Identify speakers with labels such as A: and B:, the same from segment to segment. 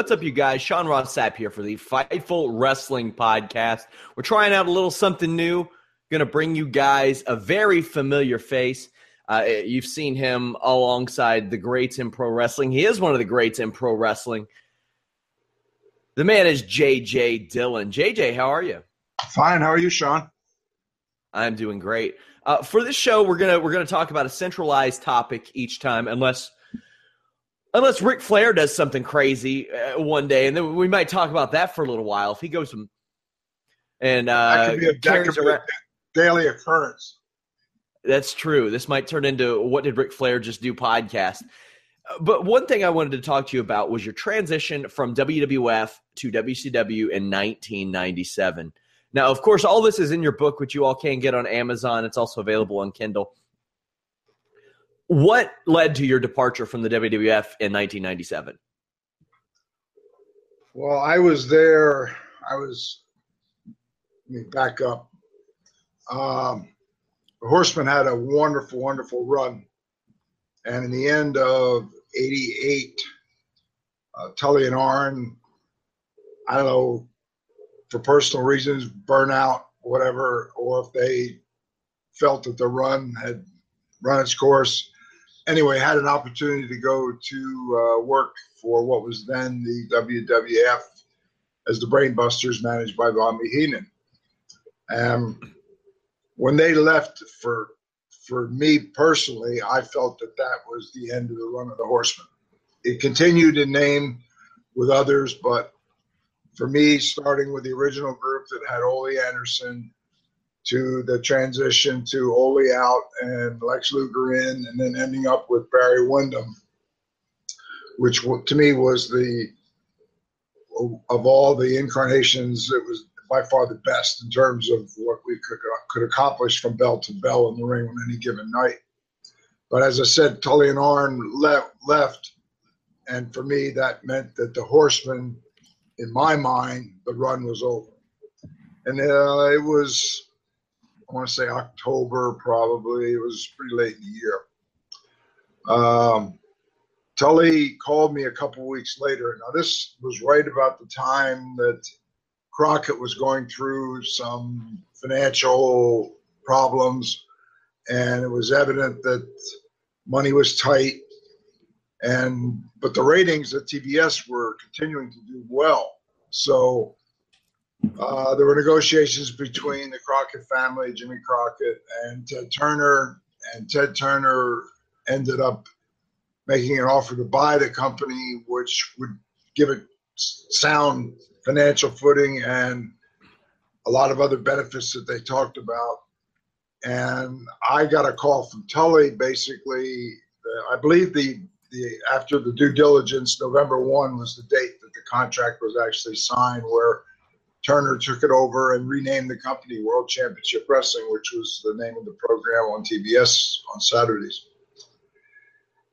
A: What's up, you guys? Sean Ross Sapp here for the Fightful Wrestling Podcast. We're trying out a little something new. Going to bring you guys a very familiar face. Uh, you've seen him alongside the greats in pro wrestling. He is one of the greats in pro wrestling. The man is JJ Dillon. JJ, how are you?
B: Fine. How are you, Sean?
A: I'm doing great. Uh, for this show, we're gonna we're gonna talk about a centralized topic each time, unless unless Ric Flair does something crazy uh, one day, and then we might talk about that for a little while. If he goes some and uh,
B: that could be a, that could be a daily occurrence.
A: That's true. This might turn into what did Ric Flair just do podcast. But one thing I wanted to talk to you about was your transition from WWF to WCW in 1997. Now, of course, all this is in your book, which you all can get on Amazon. It's also available on Kindle. What led to your departure from the WWF in 1997?
B: Well, I was there. I was, let me back up. Um, the Horsemen had a wonderful, wonderful run. And in the end of 88, uh, Tully and Arn, I don't know, for personal reasons, burnout, whatever, or if they felt that the run had run its course. Anyway, had an opportunity to go to uh, work for what was then the WWF as the Brainbusters, managed by Bobby Heenan. And when they left for for me personally, I felt that that was the end of the run of the Horsemen. It continued in name with others, but for me, starting with the original group that had Ole Anderson to the transition to Ole out and Lex Luger in, and then ending up with Barry Windham, which to me was the of all the incarnations, it was by far the best in terms of what we could could accomplish from bell to bell in the ring on any given night. But as I said, Tully and Arn left, left, and for me that meant that the Horsemen, in my mind, the run was over, and uh, it was I want to say October probably. It was pretty late in the year. Um, Tully called me a couple weeks later. Now this was right about the time that Crockett was going through some financial problems, and it was evident that money was tight. And but the ratings at TBS were continuing to do well. So uh, there were negotiations between the Crockett family, Jimmy Crockett, and Ted Turner, and Ted Turner ended up making an offer to buy the company, which would give it sound financial footing and a lot of other benefits that they talked about. And I got a call from Tully basically, I believe the, the after the due diligence, November 1 was the date that the contract was actually signed, where Turner took it over and renamed the company World Championship Wrestling, which was the name of the program on TBS on Saturdays.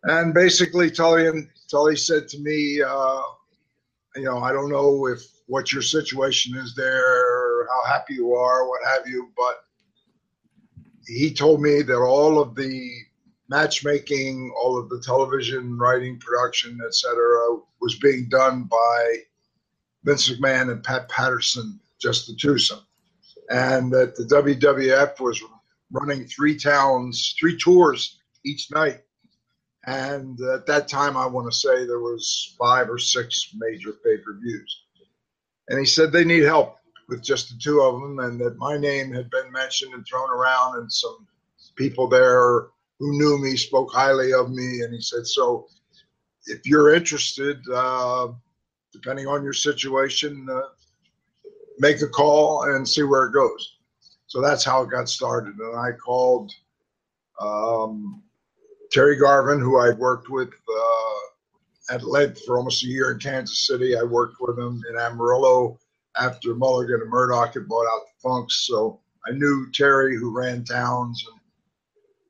B: And basically, Tully and Tully said to me, uh, you know, I don't know if what your situation is there, how happy you are, what have you, but he told me that all of the matchmaking, all of the television writing, production, etc., was being done by Vince McMahon and Pat Patterson, just the twosome, and that the WWF was running three towns, three tours each night. And at that time, I want to say there was five or six major pay-per-views. And he said they need help with just the two of them, and that my name had been mentioned and thrown around, and some people there who knew me spoke highly of me. And he said, "So, if you're interested, uh, depending on your situation, uh, make a call and see where it goes." So that's how it got started. And I called um, Terry Garvin, who I'd worked with uh, at length for almost a year in Kansas City. I worked with him in Amarillo after Mulligan and Murdoch had bought out the Funks. So I knew Terry, who ran towns, and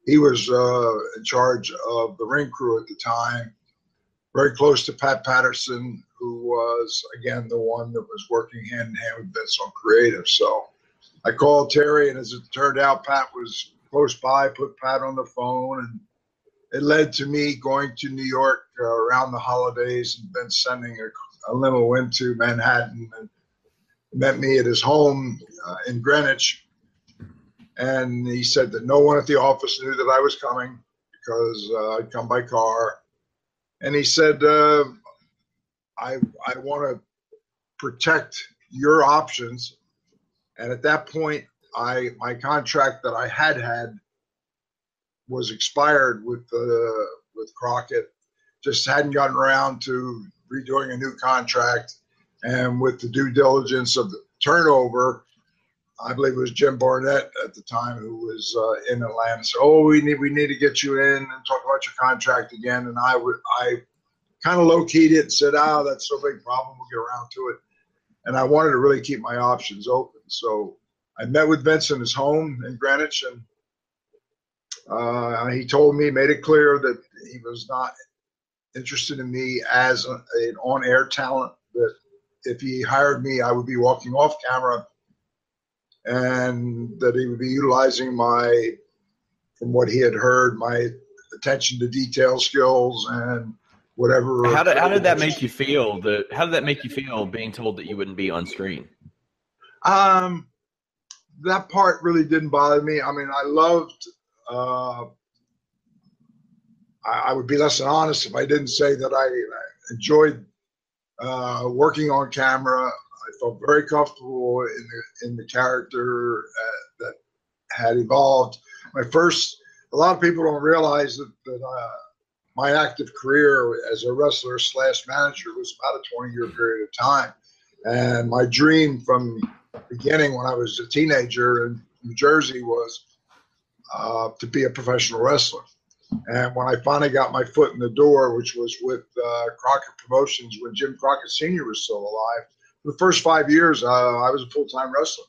B: he was uh, in charge of the ring crew at the time. Very close to Pat Patterson, who was again the one that was working hand in hand with Vince on creative. So I called Terry, and as it turned out, Pat was close by. Put Pat on the phone, and it led to me going to New York uh, around the holidays, and then sending a, a limo into Manhattan and met me at his home uh, in Greenwich. And he said that no one at the office knew that I was coming because uh, I'd come by car. And he said, uh, I, I want to protect your options and at that point, I my contract that I had had was expired with uh, with Crockett. Just hadn't gotten around to redoing a new contract, and with the due diligence of the turnover, I believe it was Jim Barnett at the time who was uh, in Atlanta. So, oh, we need we need to get you in and talk about your contract again. And I would I kind of low keyed it and said, "Oh, that's no big problem. We'll get around to it." And I wanted to really keep my options open. So I met with Vince in his home in Greenwich, and uh, he told me, made it clear that he was not interested in me as a, an on-air talent. That if he hired me, I would be walking off camera, and that he would be utilizing my, from what he had heard, my attention to detail skills and whatever.
A: How did, how did that make you feel? The how did that make you feel being told that you wouldn't be on screen?
B: Um, that part really didn't bother me. I mean, I loved. Uh, I, I, would be less than honest if I didn't say that I enjoyed uh, working on camera. I felt very comfortable in the in the character uh, that had evolved. My first, a lot of people don't realize that that uh, my active career as a wrestler slash manager was about a 20 year period of time. And my dream from beginning when I was a teenager in New Jersey was uh, to be a professional wrestler. And when I finally got my foot in the door, which was with uh, Crockett Promotions when Jim Crockett Sr. was still alive, for the first five years, uh, I was a full time wrestler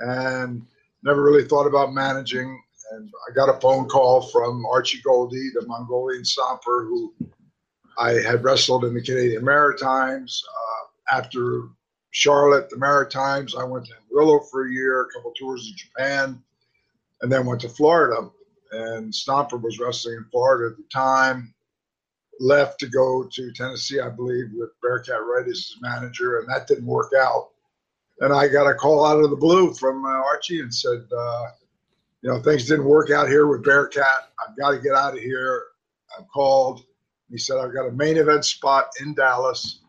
B: and never really thought about managing. And I got a phone call from Archie Gouldie, the Mongolian stomper who I had wrestled in the Canadian Maritimes. Uh, after Charlotte, the Maritimes. I went to Amarillo for a year, a couple tours in Japan, and then went to Florida. And Stomper was wrestling in Florida at the time. Left to go to Tennessee, I believe, with Bearcat Wright as his manager, and that didn't work out. And I got a call out of the blue from uh, Archie and said, uh, you know, things didn't work out here with Bearcat. I've got to get out of here. I called. He said, I've got a main event spot in Dallas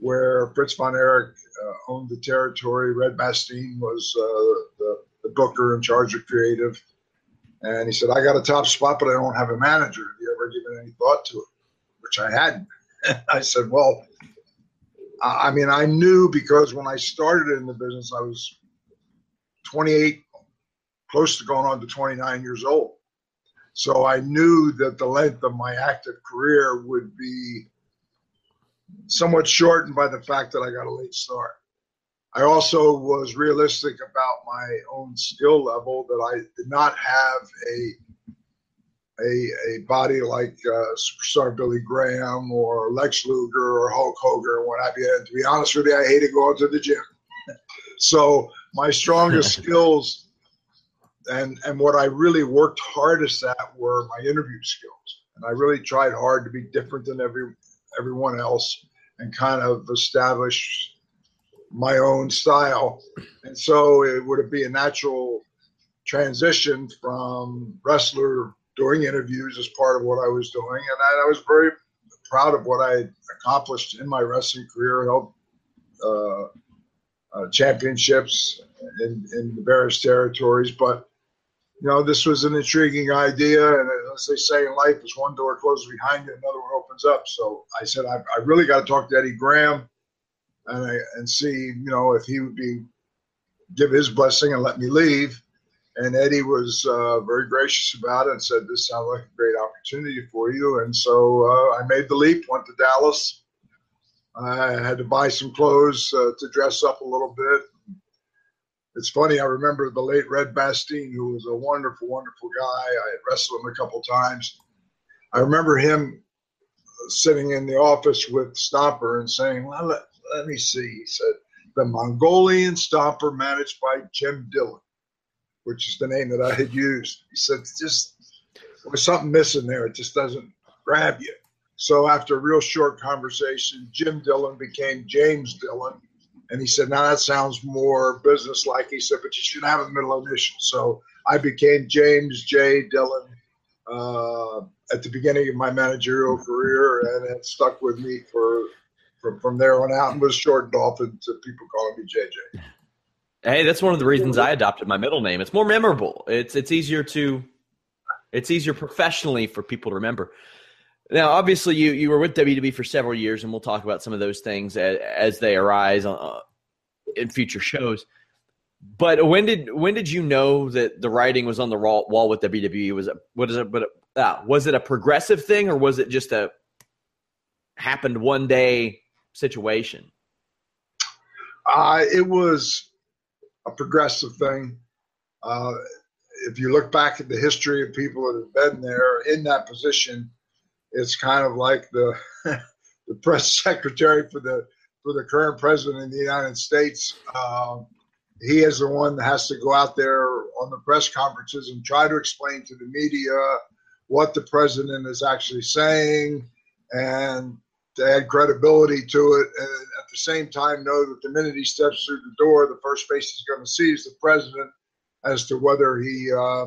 B: where Fritz von Erich uh, owned the territory. Red Bastien was uh, the, the booker in charge of creative. And he said, I got a top spot, but I don't have a manager. Have you ever given any thought to it? Which I hadn't. I said, Well, I mean, I knew because when I started in the business, I was 28, close to going on to 29 years old. So I knew that the length of my active career would be somewhat shortened by the fact that I got a late start. I also was realistic about my own skill level that I did not have a a, a body like uh, superstar Billy Graham or Lex Luger or Hulk Hogan or what have you. And to be honest with you, I hated going to the gym. so my strongest skills and and what I really worked hardest at were my interview skills. And I really tried hard to be different than every everyone else and kind of establish my own style. And so it would be a natural transition from wrestler doing interviews as part of what I was doing. And I, I was very proud of what I accomplished in my wrestling career, held uh, uh, championships in, in the various territories. But, you know, this was an intriguing idea. And as they say in life, as one door closes behind you, another one opens up. So I said, I, I really got to talk to Eddie Graham and, I, and see, you know, if he would be give his blessing and let me leave. And Eddie was uh, very gracious about it and said, This sounds like a great opportunity for you. And so uh, I made the leap, went to Dallas. I had to buy some clothes uh, to dress up a little bit. It's funny, I remember the late Red Bastien, who was a wonderful, wonderful guy. I had wrestled him a couple times. I remember him sitting in the office with Stomper and saying, Well, let, let me see. He said, The Mongolian Stomper managed by Jim Dillon which is the name that I had used. He said, just there's something missing there. It just doesn't grab you. So after a real short conversation, Jim Dillon became James Dillon. And he said, now that sounds more business-like. He said, but you should have a middle initial. So I became James J. Dillon uh, at the beginning of my managerial career, and it stuck with me for from, from there on out and was shortened off into people calling me JJ.
A: Hey, that's one of the reasons I adopted my middle name. It's more memorable. It's it's easier to it's easier professionally for people to remember. Now, obviously, you you were with WWE for several years, and we'll talk about some of those things as, as they arise uh, in future shows. But when did when did you know that the writing was on the wall with WWE? Was it what is it? But uh, was it a progressive thing, or was it just a happened one day situation?
B: Uh, it was a progressive thing. Uh, if you look back at the history of people that have been there in that position, it's kind of like the the press secretary for the for the current president of the United States. Um, he is the one that has to go out there on the press conferences and try to explain to the media what the president is actually saying and to add credibility to it, and at the same time know that the minute he steps through the door, the first face he's going to see is the president, as to whether he uh,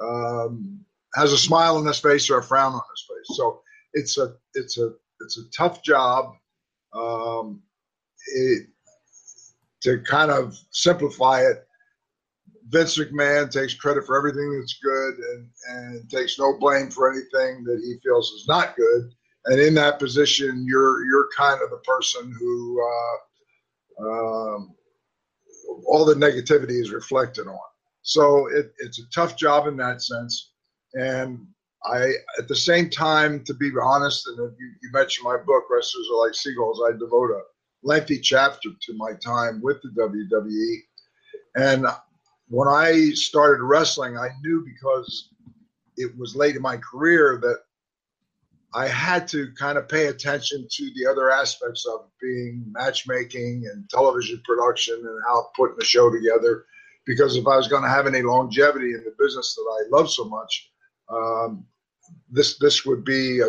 B: um, has a smile on his face or a frown on his face. So it's a it's a it's a tough job. Um, it, to kind of simplify it, Vince McMahon takes credit for everything that's good and, and takes no blame for anything that he feels is not good and in that position, you're you're kind of the person who uh, um, all the negativity is reflected on. So it, it's a tough job in that sense, and I at the same time, to be honest, and you, you mentioned my book, Wrestlers Are Like Seagulls. I devote a lengthy chapter to my time with the WWE, and when I started wrestling, I knew because it was late in my career that I had to kind of pay attention to the other aspects of being matchmaking and television production and how putting the show together. Because if I was going to have any longevity in the business that I love so much, um, this this would be a,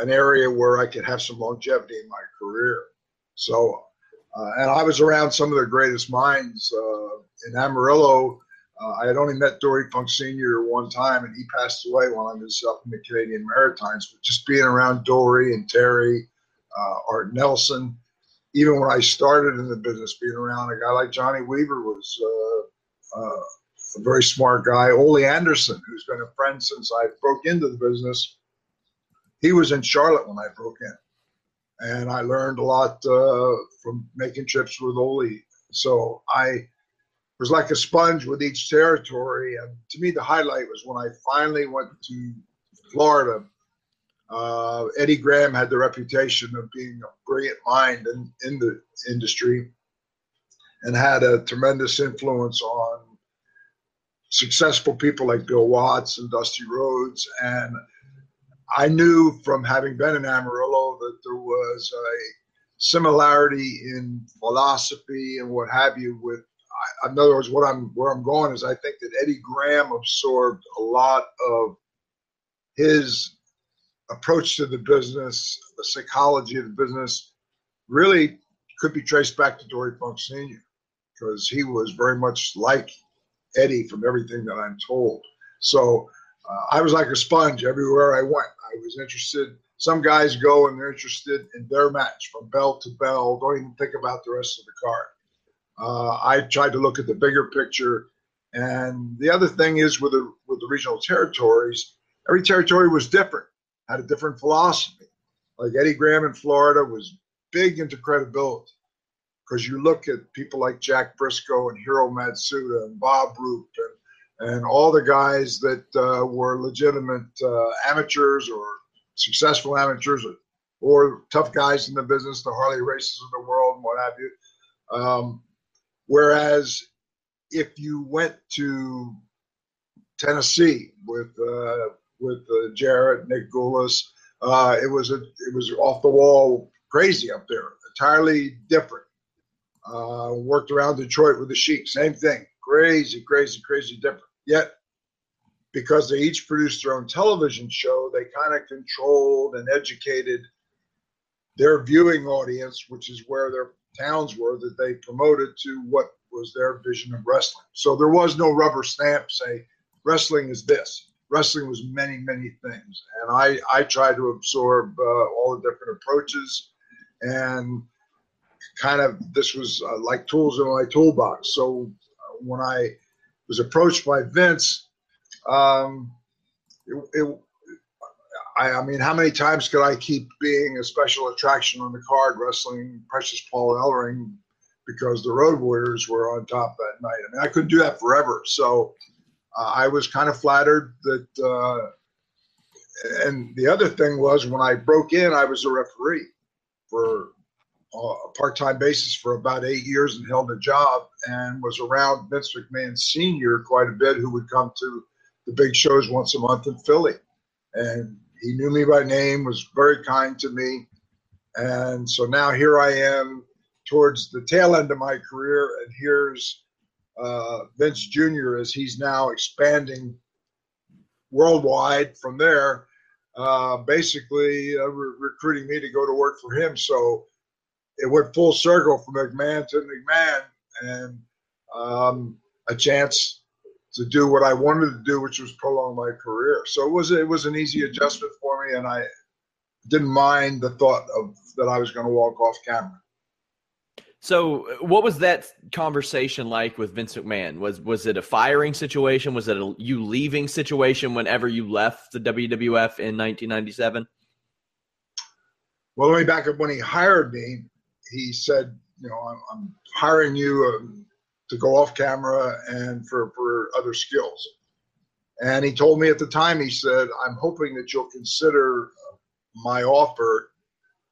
B: an area where I could have some longevity in my career. So, uh, and I was around some of the greatest minds uh, in Amarillo uh, I had only met Dory Funk Sr. one time, and he passed away while I was up in the Canadian Maritimes. But just being around Dory and Terry, uh, Art Nelson, even when I started in the business, being around a guy like Johnny Weaver was uh, uh a very smart guy. Ole Anderson, who's been a friend since I broke into the business, he was in Charlotte when I broke in. And I learned a lot uh, from making trips with Ole. So I was like a sponge with each territory. And to me, the highlight was when I finally went to Florida. Uh, Eddie Graham had the reputation of being a brilliant mind in, in the industry and had a tremendous influence on successful people like Bill Watts and Dusty Rhodes. And I knew from having been in Amarillo that there was a similarity in philosophy and what have you with in other words, what I'm where I'm going is I think that Eddie Graham absorbed a lot of his approach to the business, the psychology of the business, really could be traced back to Dory Funk Sr. because he was very much like Eddie from everything that I'm told. So uh, I was like a sponge everywhere I went. I was interested. Some guys go and they're interested in their match from bell to bell, don't even think about the rest of the card. Uh, I tried to look at the bigger picture. And the other thing is with the with the regional territories, every territory was different, had a different philosophy. Like Eddie Graham in Florida was big into credibility because you look at people like Jack Briscoe and Hiro Matsuda and Bob Roop and, and all the guys that uh, were legitimate uh, amateurs or successful amateurs or, or, tough guys in the business, the Harley races of the world and what have you. Um, whereas if you went to Tennessee with uh, with uh, Jarrett, Nick Gulas, uh, it was a it was off the wall crazy up there, entirely different. Uh, worked around Detroit with the Sheik, same thing, crazy, crazy, crazy different. Yet, because they each produced their own television show, they kind of controlled and educated their viewing audience, which is where their towns were that they promoted to what was their vision of wrestling. So there was no rubber stamp say wrestling is this. Wrestling was many, many things, and I I tried to absorb uh, all the different approaches, and kind of this was uh, like tools in my toolbox. So uh, when I was approached by Vince, um, it, it I, I, mean, how many times could I keep being a special attraction on the card, wrestling Precious Paul Ellering because the Road Warriors were on top that night? I mean, I couldn't do that forever. So uh, I was kind of flattered that. Uh, and the other thing was when I broke in, I was a referee for a part-time basis for about eight years and held a job and was around Vince McMahon Sr. quite a bit, who would come to the big shows once a month in Philly. And he knew me by name, was very kind to me. And so now here I am towards the tail end of my career, and here's uh, Vince Jr. as he's now expanding worldwide from there, uh, basically uh, re- recruiting me to go to work for him. So it went full circle from McMahon to McMahon, and um, a chance to do what I wanted to do, which was prolong my career. So it was it was an easy adjustment for me, and I didn't mind the thought of that I was going to walk off camera.
A: So, what was that conversation like with Vince McMahon? Was was it a firing situation? Was it a you leaving situation whenever you left the WWF in 1997?
B: Well, let me back up. When he hired me, he said, "You know, I'm, I'm hiring you um, to go off camera and for, for other skills. And he told me at the time, he said, I'm hoping that you'll consider my offer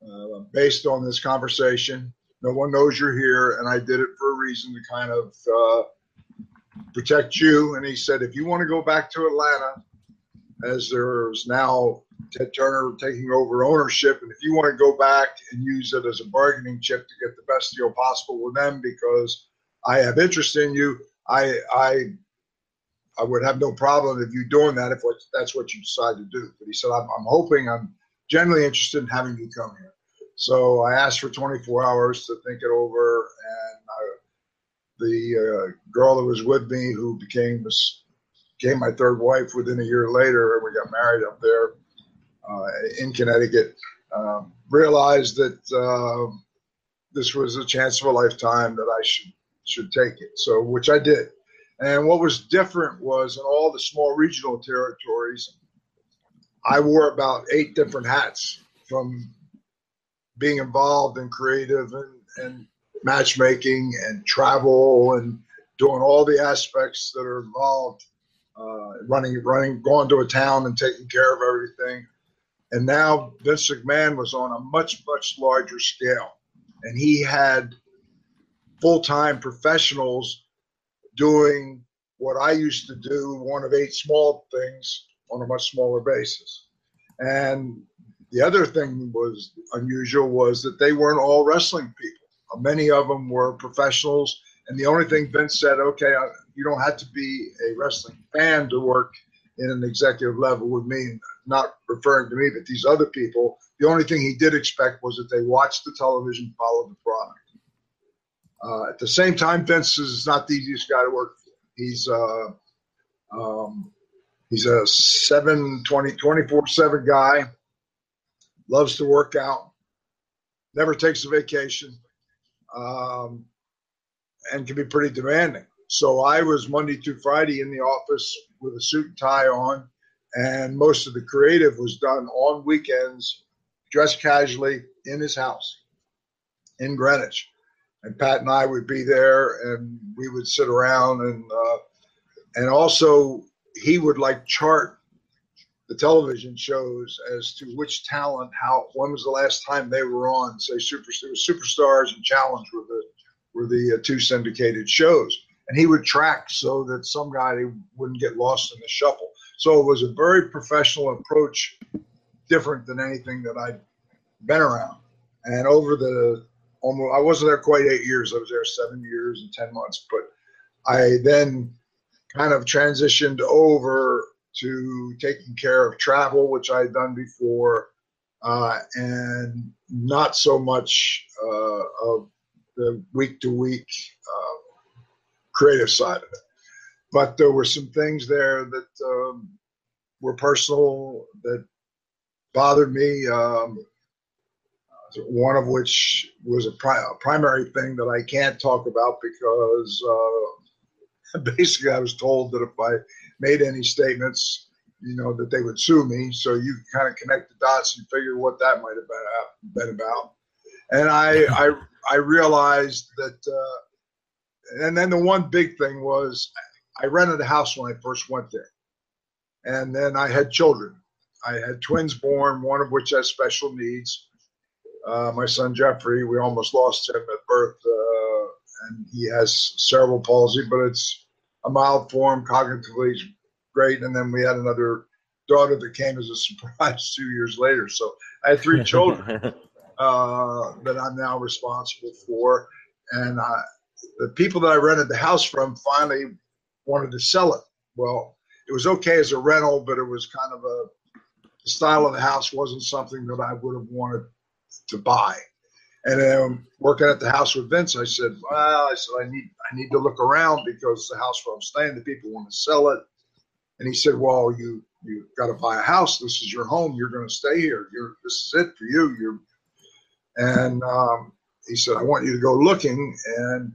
B: uh, based on this conversation. No one knows you're here, and I did it for a reason to kind of uh, protect you. And he said, if you want to go back to Atlanta, as there's now Ted Turner taking over ownership, and if you want to go back and use it as a bargaining chip to get the best deal possible with them, because I have interest in you. I I I would have no problem if you doing that if that's what you decide to do. But he said, I'm, I'm hoping I'm generally interested in having you come here. So I asked for 24 hours to think it over, and I, the uh, girl that was with me, who became became my third wife within a year later, and we got married up there in Connecticut, um, realized that uh, this was a chance of a lifetime that I should should take it. So, which I did. And what was different was in all the small regional territories, I wore about eight different hats from being involved in creative and, and matchmaking and travel and doing all the aspects that are involved, uh, running, running, going to a town and taking care of everything. And now Vince McMahon was on a much, much larger scale. And he had full time professionals doing what I used to do, one of eight small things on a much smaller basis. And the other thing was unusual was that they weren't all wrestling people. Many of them were professionals, and the only thing Vince said, okay, you don't have to be a wrestling fan to work in an executive level with me, not referring to me, but these other people. The only thing he did expect was that they watched the television, followed the product. Uh, at the same time, Vince is not the easiest guy to work for. He's uh, um, he's a 7 20, 24 7 guy, loves to work out, never takes a vacation, um, and can be pretty demanding. So I was Monday through Friday in the office with a suit and tie on, and most of the creative was done on weekends, dressed casually in his house in Greenwich. And Pat and I would be there, and we would sit around, and uh, and also he would like chart the television shows as to which talent, how when was the last time they were on, say super superstars and challenge were the were the uh, two syndicated shows and he would track so that some guy wouldn't get lost in the shuffle. So it was a very professional approach, different than anything that I'd been around. And over the almost, I wasn't there quite eight years. I was there seven years and ten months. But I then kind of transitioned over to taking care of travel, which I had done before, uh, and not so much uh, of the week to week creative side of it. But there were some things there that um, were personal that bothered me. Um, one of which was a, pri- a, primary thing that I can't talk about because uh, basically I was told that if I made any statements, you know, that they would sue me. So you kind of connect the dots and figure what that might have been, about. And I, I, I realized that uh, and then the one big thing was I rented a house when I first went there. And then I had children. I had twins born, one of which has special needs. Uh, my son Jeffrey, we almost lost him at birth, uh, and he has cerebral palsy, but it's a mild form, cognitively great. And then we had another daughter that came as a surprise two years later. So I had three children uh, that I'm now responsible for, and I, the people that I rented the house from finally wanted to sell it. Well, it was okay as a rental, but it was kind of a the style of the house wasn't something that I would have wanted to buy. And um, working at the house with Vince, I said, "Well, I said I need I need to look around because the house where I'm staying, the people want to sell it." And he said, "Well, you you got to buy a house. This is your home. You're going to stay here. You're this is it for you. You're." And um, he said, "I want you to go looking." And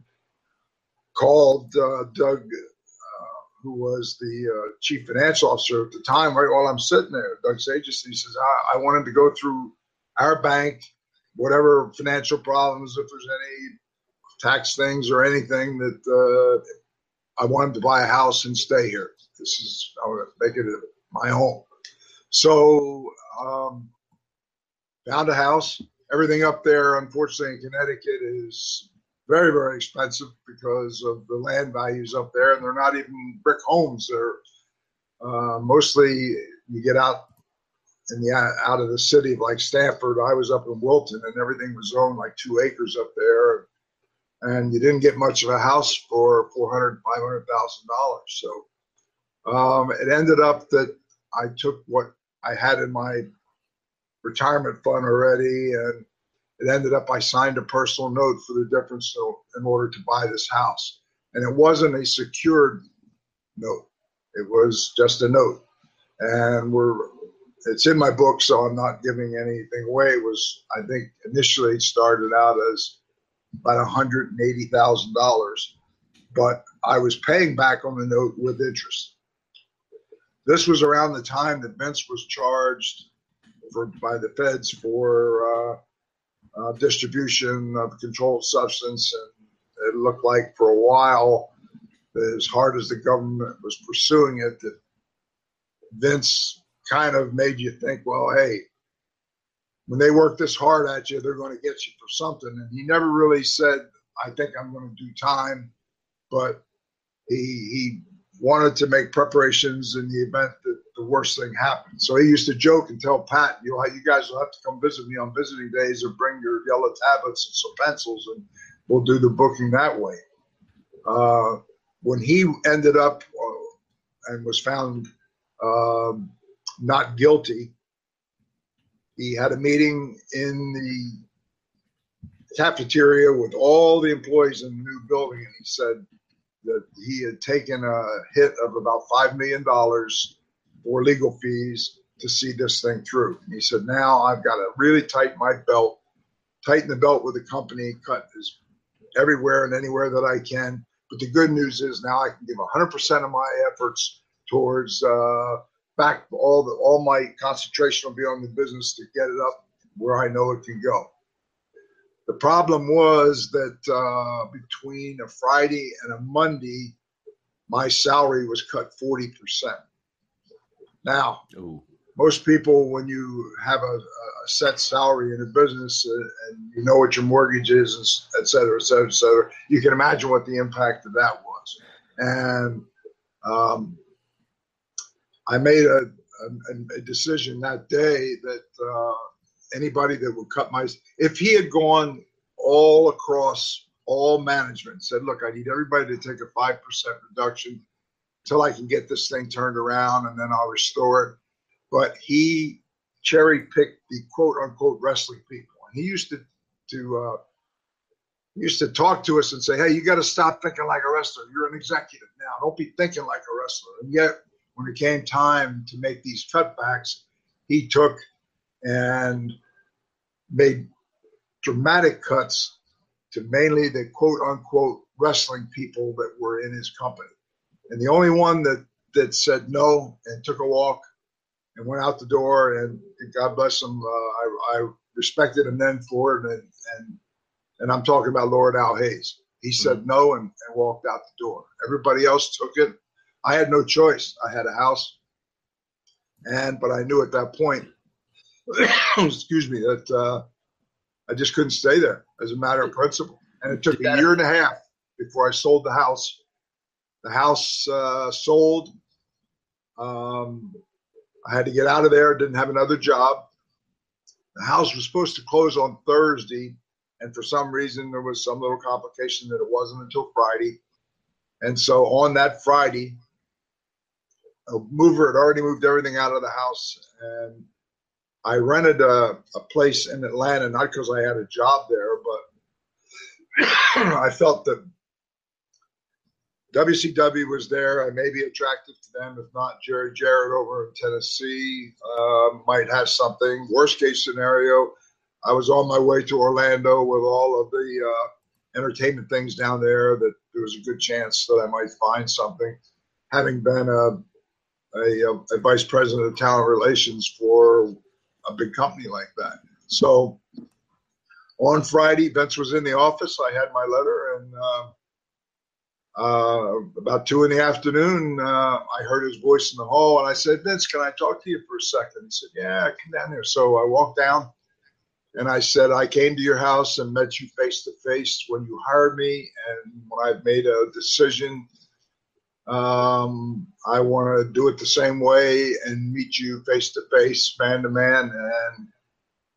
B: called uh, Doug, uh, who was the uh, chief financial officer at the time, right while I'm sitting there. Doug Sages, he says, I, I wanted to go through our bank, whatever financial problems, if there's any tax things or anything that uh, I wanted to buy a house and stay here. This is, I want to make it my home. So, um, found a house. Everything up there, unfortunately, in Connecticut is very, very expensive because of the land values up there, and they're not even brick homes. They're uh, mostly you get out in the out of the city like Stamford. I was up in Wilton, and everything was owned like two acres up there, and you didn't get much of a house for four hundred, five hundred thousand dollars. So um, it ended up that I took what I had in my retirement fund already and it ended up I signed a personal note for the difference in order to buy this house. And it wasn't a secured note. It was just a note. And we're it's in my book, so I'm not giving anything away. It was I think initially it started out as about hundred and eighty thousand dollars, but I was paying back on the note with interest. This was around the time that Vince was charged for by the feds for uh, uh, distribution of controlled substance. And it looked like for a while, as hard as the government was pursuing it, that Vince kind of made you think, well, hey, when they work this hard at you, they're going to get you for something. And he never really said, I think I'm going to do time, but he, he wanted to make preparations in the event that the worst thing happened. So he used to joke and tell Pat, you know, you guys will have to come visit me on visiting days or bring your yellow tablets and some pencils and we'll do the booking that way. Uh, when he ended up uh, and was found um, not guilty, he had a meeting in the cafeteria with all the employees in the new building and he said, that he had taken a hit of about $5 million for legal fees to see this thing through. And he said, now I've got to really tighten my belt, tighten the belt with the company, cut as everywhere and anywhere that I can. But the good news is now I can give 100% of my efforts towards uh, back all the all my concentration will be on the business to get it up where I know it can go. The problem was that uh, between a Friday and a Monday, my salary was cut 40%. Now, Ooh. most people, when you have a, a, set salary in a business uh, and you know what your mortgage is, et cetera, et cetera, et cetera, you can imagine what the impact of that was. And um, I made a, a, a, decision that day that uh, anybody that would cut my if he had gone all across all management said look i need everybody to take a 5% reduction until i can get this thing turned around and then i'll restore it but he cherry picked the quote unquote wrestling people. And he used to to uh, used to talk to us and say hey you got to stop thinking like a wrestler. You're an executive now. Don't be thinking like a wrestler. And yet when it came time to make these cutbacks he took and made dramatic cuts to mainly the quote unquote wrestling people that were in his company. And the only one that, that said no and took a walk and went out the door, and, God bless him, uh, I, I, respected him then for it. And, and, and I'm talking about Lord Al Hayes. He said mm-hmm. no and, and walked out the door. Everybody else took it. I had no choice. I had a house. And, but I knew at that point, excuse me, that uh, I just couldn't stay there as a matter of principle. And it took a year and a half before I sold the house. The house uh, sold. Um, I had to get out of there. Didn't have another job. The house was supposed to close on Thursday, and for some reason there was some little complication that it wasn't until Friday. And so on that Friday, a mover had already moved everything out of the house, and I rented a, a place in Atlanta, not because I had a job there, but I felt that WCW was there. I may be attractive to them. If not, Jerry Jarrett over in Tennessee uh, might have something. Worst case scenario, I was on my way to Orlando with all of the uh, entertainment things down there. That there was a good chance that I might find something. Having been a, a, a vice president of talent relations for a big company like that. So on Friday, Vince was in the office. I had my letter, and uh, uh, about two in the afternoon, uh, I heard his voice in the hall, and I said, "Vince, can I talk to you for a second? He said, "Yeah, come down here." So I walked down, and I said, "I came to your house and met you face to face when you hired me, and when I've made a decision." Um, I want to do it the same way and meet you face to face, man to man. And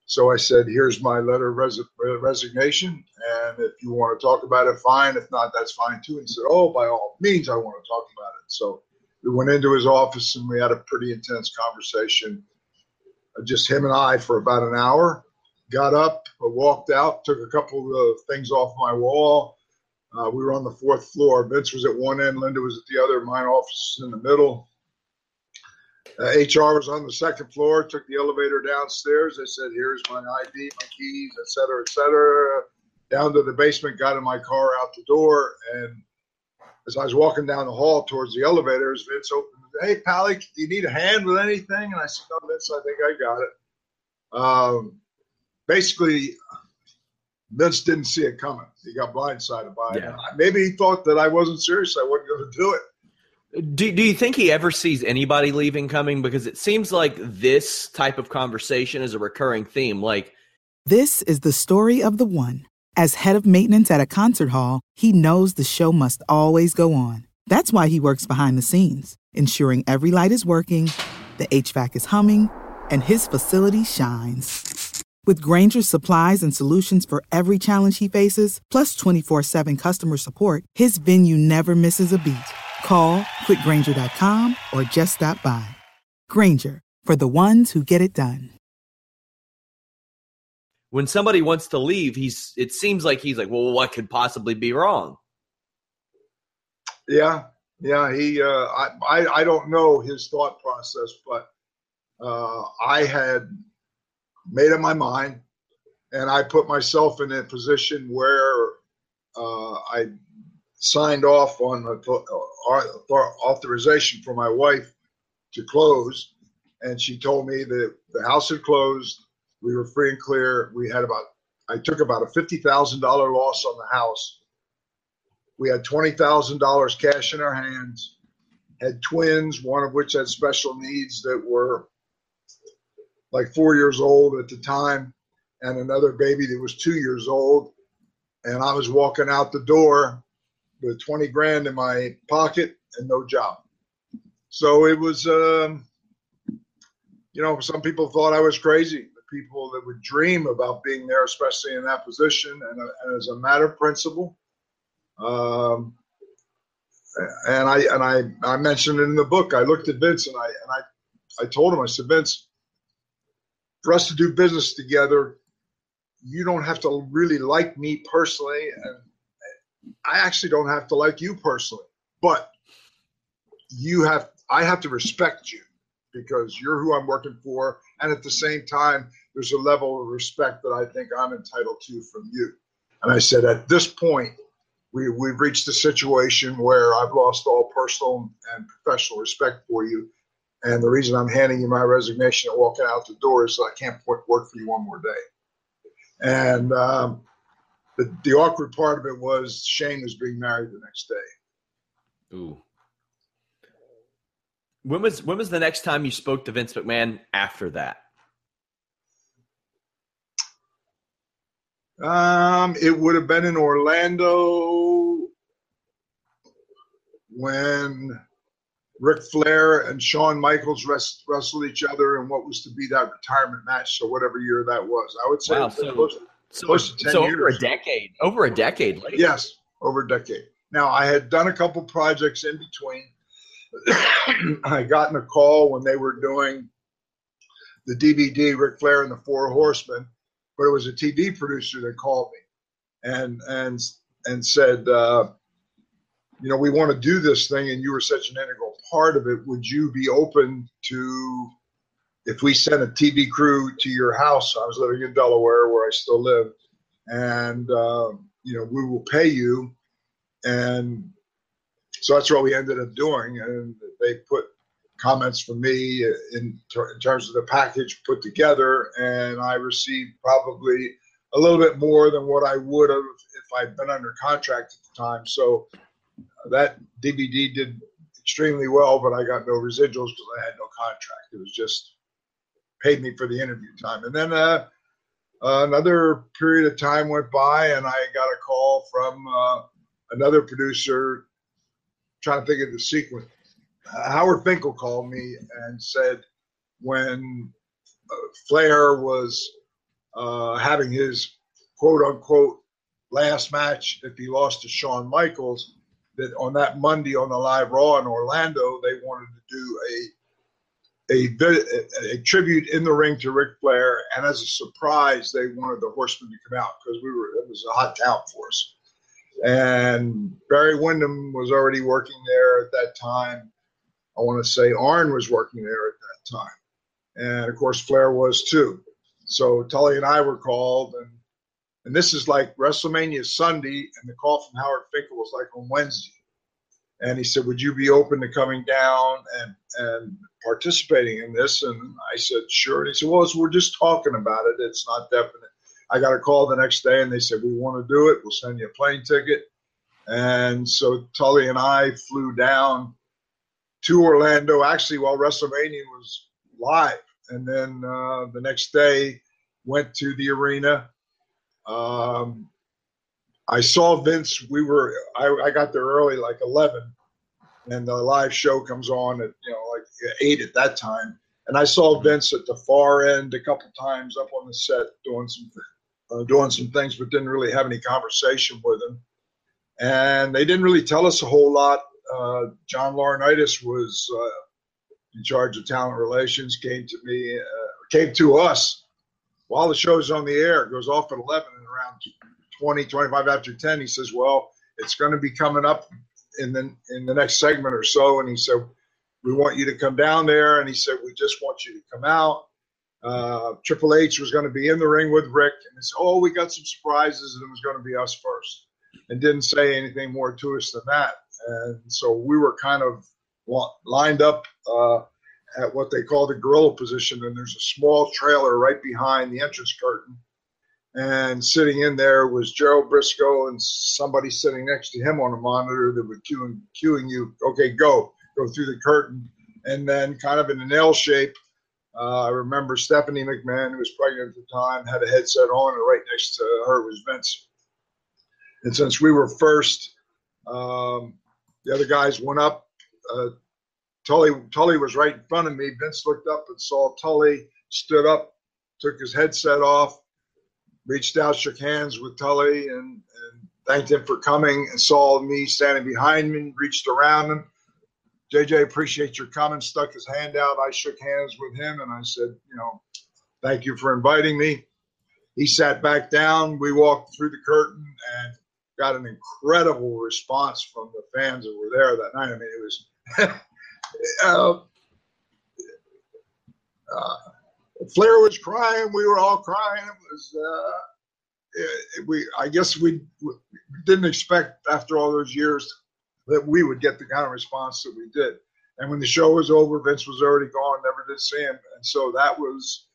B: so I said, here's my letter of res- resignation. And if you want to talk about it, fine. If not, that's fine too. And he said, oh, by all means, I want to talk about it. So we went into his office and we had a pretty intense conversation, just him and I for about an hour. Got up, walked out, took a couple of things off my wall, uh, we were on the fourth floor. Vince was at one end, Linda was at the other. My office was in the middle. Uh, HR was on the second floor. Took the elevator downstairs. They said, "Here's my ID, my keys, et cetera, et cetera." Down to the basement. Got in my car, out the door, and as I was walking down the hall towards the elevators, Vince opened. Hey, Pally, do you need a hand with anything? And I said, No, Vince, I think I got it. Um, basically, Vince didn't see it coming. He got blindsided by yeah. it. Maybe he thought that I wasn't serious. I wasn't going to do it.
A: Do, do you think he ever sees anybody leaving coming? Because it seems like this type of conversation is a recurring theme. Like,
C: this is the story of the one. As head of maintenance at a concert hall, he knows the show must always go on. That's why he works behind the scenes, ensuring every light is working, the HVAC is humming, and his facility shines. With Grainger's supplies and solutions for every challenge he faces, plus 24 7 customer support, his venue never misses a beat. Call quickgrainger.com or just stop by. Grainger, for the ones who get it done.
A: When somebody wants to leave, he's it seems like he's like, well, what could possibly be wrong?
B: Yeah, yeah. He, uh, I, I, I don't know his thought process, but uh, I had made up my mind, and I put myself in a position where uh, I signed off on the authorization for my wife to close, and she told me that the house had closed. We were free and clear. We had about I took about a fifty thousand dollar loss on the house. We had twenty thousand dollars cash in our hands. Had twins, one of which had special needs that were like four years old at the time, and another baby that was two years old. And I was walking out the door with 20 grand in my pocket and no job. So it was, um, you know, some people thought I was crazy. The people that would dream about being there, especially in that position, and, uh, and as a matter of principle, um, and I and I I mentioned it in the book. I looked at Vince and I and I I told him I said Vince, for us to do business together, you don't have to really like me personally, and I actually don't have to like you personally, but you have I have to respect you because you're who I'm working for, and at the same time, there's a level of respect that I think I'm entitled to from you. And I said, at this point, we, we've reached a situation where I've lost all personal and professional respect for you. And the reason I'm handing you my resignation and walking out the door is I can't work for you one more day. And um, the, the awkward part of it was Shane was being married the next day.
A: Ooh. When was when was the next time you spoke to Vince McMahon after that?
B: Um, it would have been in Orlando when Ric Flair and Shawn Michaels rest, wrestled each other in what was to be that retirement match. So whatever year that was, I would say
A: wow, so, close, so, close to ten so years. over a decade. Over a decade later.
B: Yes, over a decade. Now I had done a couple projects in between. I got in a call when they were doing the DVD Ric Flair and the Four Horsemen, but it was a TV producer that called me and and and said, uh, you know, we want to do this thing, and you were such an integral part of it. Would you be open to if we sent a TV crew to your house? I was living in Delaware, where I still live, and uh, you know, we will pay you, and so that's what we ended up doing. And they put comments from me in, in terms of the package put together, and I received probably a little bit more than what I would have if I'd been under contract at the time. So that DVD did extremely well, but I got no residuals because I had no contract. It was just paid me for the interview time. And then uh, another period of time went by, and I got a call from uh, another producer trying to think of the sequence. Uh, Howard Finkel called me and said when uh, Flair was uh, having his quote unquote last match, if he lost to Shawn Michaels, that on that Monday on the live Raw in Orlando, they wanted to do a a, a, tribute in the ring to Ric Flair, and as a surprise, they wanted the Horsemen to come out because we were it was a hot town for us. And Barry Windham was already working there at that time. I want to say Arn was working there at that time, and of course Flair was too. So Tully and I were called, and and this is like WrestleMania Sunday, and the call from Howard Finkel was like on Wednesday. And he said, "Would you be open to coming down and and participating in this?" And I said, "Sure." And he said, "Well, we're just talking about it. It's not definite." I got a call the next day, and they said, "We want to do it. We'll send you a plane ticket." And so Tully and I flew down to Orlando, actually while WrestleMania was live, and then uh, the next day went to the arena um, I saw Vince. We were I, I got there early, like eleven, and the live show comes on at you know like eight at that time. And I saw Vince at the far end a couple times up on the set doing some uh, doing some things, but didn't really have any conversation with him. And they didn't really tell us a whole lot. Uh, John Laurinaitis was uh, in charge of talent relations. Came to me, uh, came to us while the show's on the air. It goes off at eleven, and around 20, 25 after ten, he says, "Well, it's going to be coming up in the in the next segment or so." And he said, "We want you to come down there." And he said, "We just want you to come out." Uh, Triple H was going to be in the ring with Ric, and he said, "Oh, we got some surprises, and it was going to be us first. And didn't say anything more to us than that. And so we were kind of lined up uh, at what they call the gorilla position, and there's a small trailer right behind the entrance curtain. And sitting in there was Gerald Brisco and somebody sitting next to him on a monitor that was cueing, cueing you, okay, go, go through the curtain. And then, kind of in an L shape, uh, I remember Stephanie McMahon, who was pregnant at the time, had a headset on, and right next to her was Vince. And since we were first, um, the other guys went up. Uh, Tully, Tully was right in front of me. Vince looked up and saw Tully, stood up, took his headset off, reached out, shook hands with Tully, and, and thanked him for coming, and saw me standing behind him, reached around him. JJ, appreciate your coming, stuck his hand out. I shook hands with him, and I said, you know, thank you for inviting me. He sat back down. We walked through the curtain and got an incredible response from the fans that were there that night. I mean, it was. uh, uh, Flair was crying. We were all crying. It was. Uh, it, we. I guess we, we didn't expect after all those years that we would get the kind of response that we did. And when the show was over, Vince was already gone. Never did see him. And so that was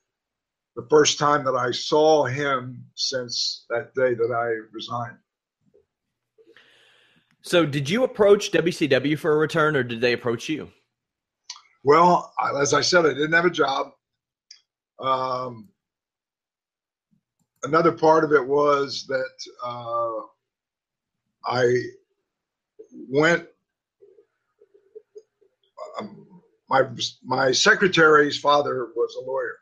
B: the first time that I saw him since that day that I resigned.
A: So, did you approach WCW for a return, or did they approach you?
B: Well, as I said, I didn't have a job. Um, another part of it was that uh, I went. Um, my my secretary's father was a lawyer,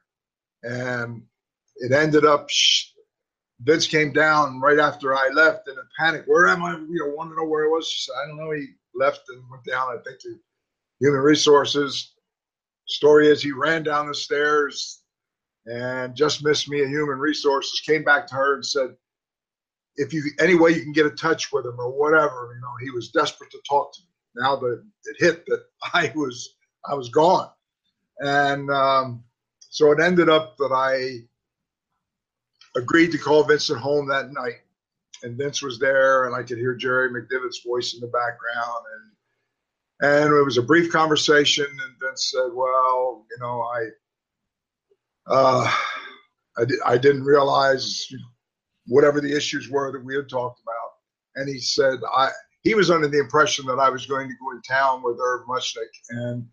B: and it ended up Vince came down right after I left in a panic. Where am I? You know, want to know where I was. I don't know. He left and went down. I think to human resources. Story is he ran down the stairs and just missed me at human resources. Came back to her and said, "If you any way you can get in touch with him or whatever." You know, he was desperate to talk to me. Now that it hit that I was I was gone, and um, so it ended up that I agreed to call Vincent home that night. And Vince was there, and I could hear Jerry McDevitt's voice in the background. And, and it was a brief conversation. And Vince said, Well, you know, I, uh, I, di- I didn't realize whatever the issues were that we had talked about. And he said, I, he was under the impression that I was going to go in town with Irv Muchnick and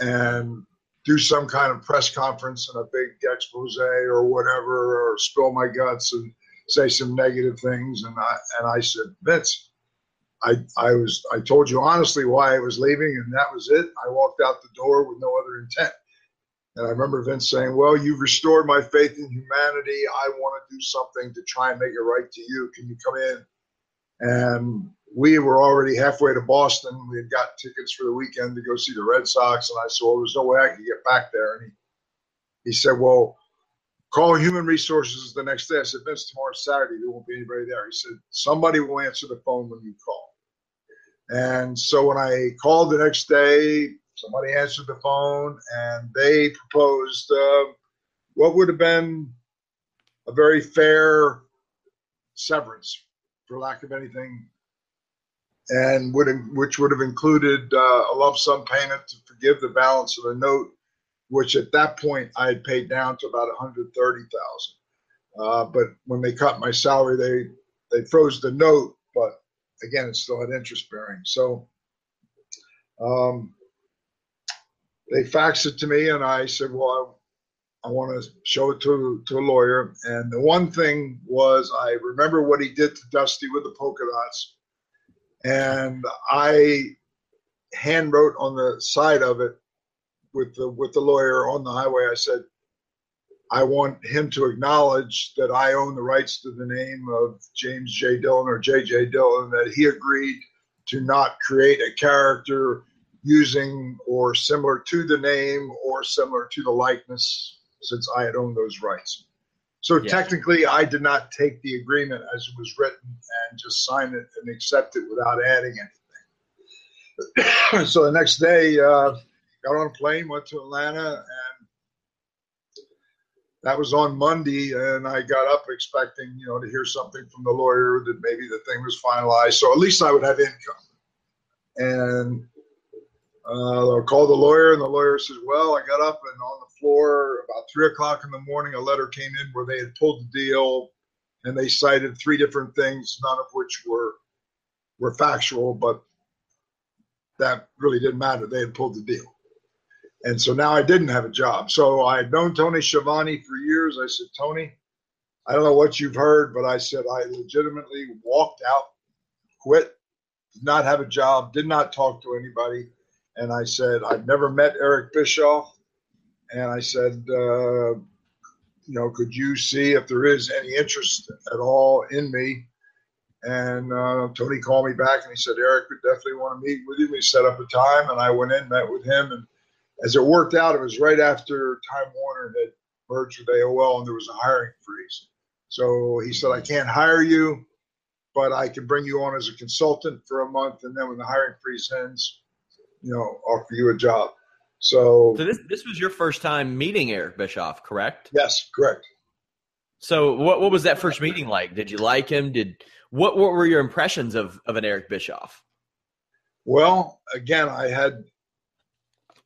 B: and do some kind of press conference and a big expose or whatever, or spill my guts and say some negative things. And I and I said, Vince, I I was I told you honestly why I was leaving, and that was it. I walked out the door with no other intent. And I remember Vince saying, "Well, you've restored my faith in humanity. I want to do something to try and make it right to you. Can you come in?" And we were already halfway to Boston. We had got tickets for the weekend to go see the Red Sox, and I said, "Well, there's no way I can get back there." And he, he said, "Well, call Human Resources the next day." I said, "Vince, tomorrow's Saturday. There won't be anybody there." He said, "Somebody will answer the phone when you call." And so when I called the next day, somebody answered the phone, and they proposed uh, what would have been a very fair severance, for lack of anything and would which would have included uh, a lump sum payment to forgive the balance of the note, which at that point I had paid down to about one hundred thirty thousand. Uh, but when they cut my salary, they they froze the note, but again, it still had interest bearing. So um, they faxed it to me, and I said, "Well, I, I want to show it to to a lawyer." And the one thing was, I remember what he did to Dusty with the polka dots and I hand wrote on the side of it with the with the lawyer on the highway. I said, I want him to acknowledge that I own the rights to the name of James J. Dillon or J.J. Dillon, that he agreed to not create a character using or similar to the name or similar to the likeness since I had owned those rights. So yeah. technically, I did not take the agreement as it was written and just sign it and accept it without adding anything. so the next day, uh, got on a plane, went to Atlanta, and that was on Monday. And I got up expecting, you know, to hear something from the lawyer that maybe the thing was finalized. So at least I would have income. And uh, I called the lawyer, and the lawyer says, "Well, I got up and on the floor about three o'clock in the morning. A letter came in where they had pulled the deal, and they cited three different things, none of which were were factual, but that really didn't matter. They had pulled the deal, and so now I didn't have a job. So I had known Tony Schiavone for years. I said, Tony, I don't know what you've heard, but I said I legitimately walked out, quit, did not have a job, did not talk to anybody." And I said, I've never met Eric Bischoff. And I said, uh, you know, could you see if there is any interest at all in me? And uh, Tony called me back and he said, Eric would definitely want to meet with you. We set up a time and I went in, met with him. And as it worked out, it was right after Time Warner had merged with AOL and there was a hiring freeze. So he said, I can't hire you, but I can bring you on as a consultant for a month. And then when the hiring freeze ends, you know, offer you a job. So,
A: so this this was your first time meeting Eric Bischoff, correct?
B: Yes, correct.
A: So what what was that first meeting like? Did you like him? Did what what were your impressions of of an Eric Bischoff?
B: Well, again, I had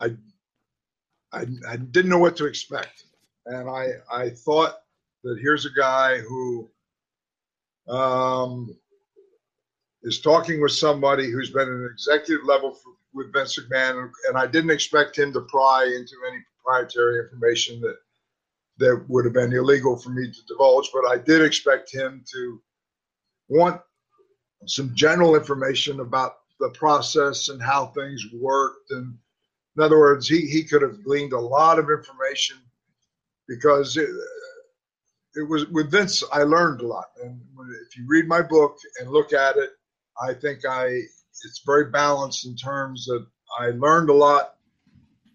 B: I I, I didn't know what to expect, and I I thought that here's a guy who um, is talking with somebody who's been an executive level for with Vince McMahon, and I didn't expect him to pry into any proprietary information that that would have been illegal for me to divulge. But I did expect him to want some general information about the process and how things worked. And in other words, he, he could have gleaned a lot of information because it, it was with Vince, I learned a lot. And if you read my book and look at it, I think I it's very balanced in terms of I learned a lot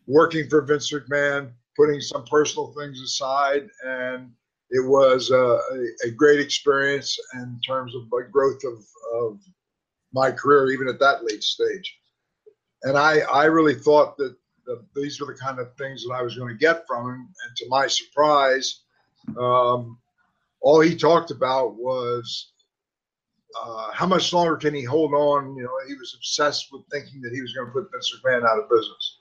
B: working for Vince McMahon, putting some personal things aside, and it was a, a, great experience in terms of like growth of, of my career, even at that late stage. And I, I really thought that the, these were the kind of things that I was going to get from him. And to my surprise, um, all he talked about was uh, how much longer can he hold on? You know, he was obsessed with thinking that he was going to put Vince McMahon out of business.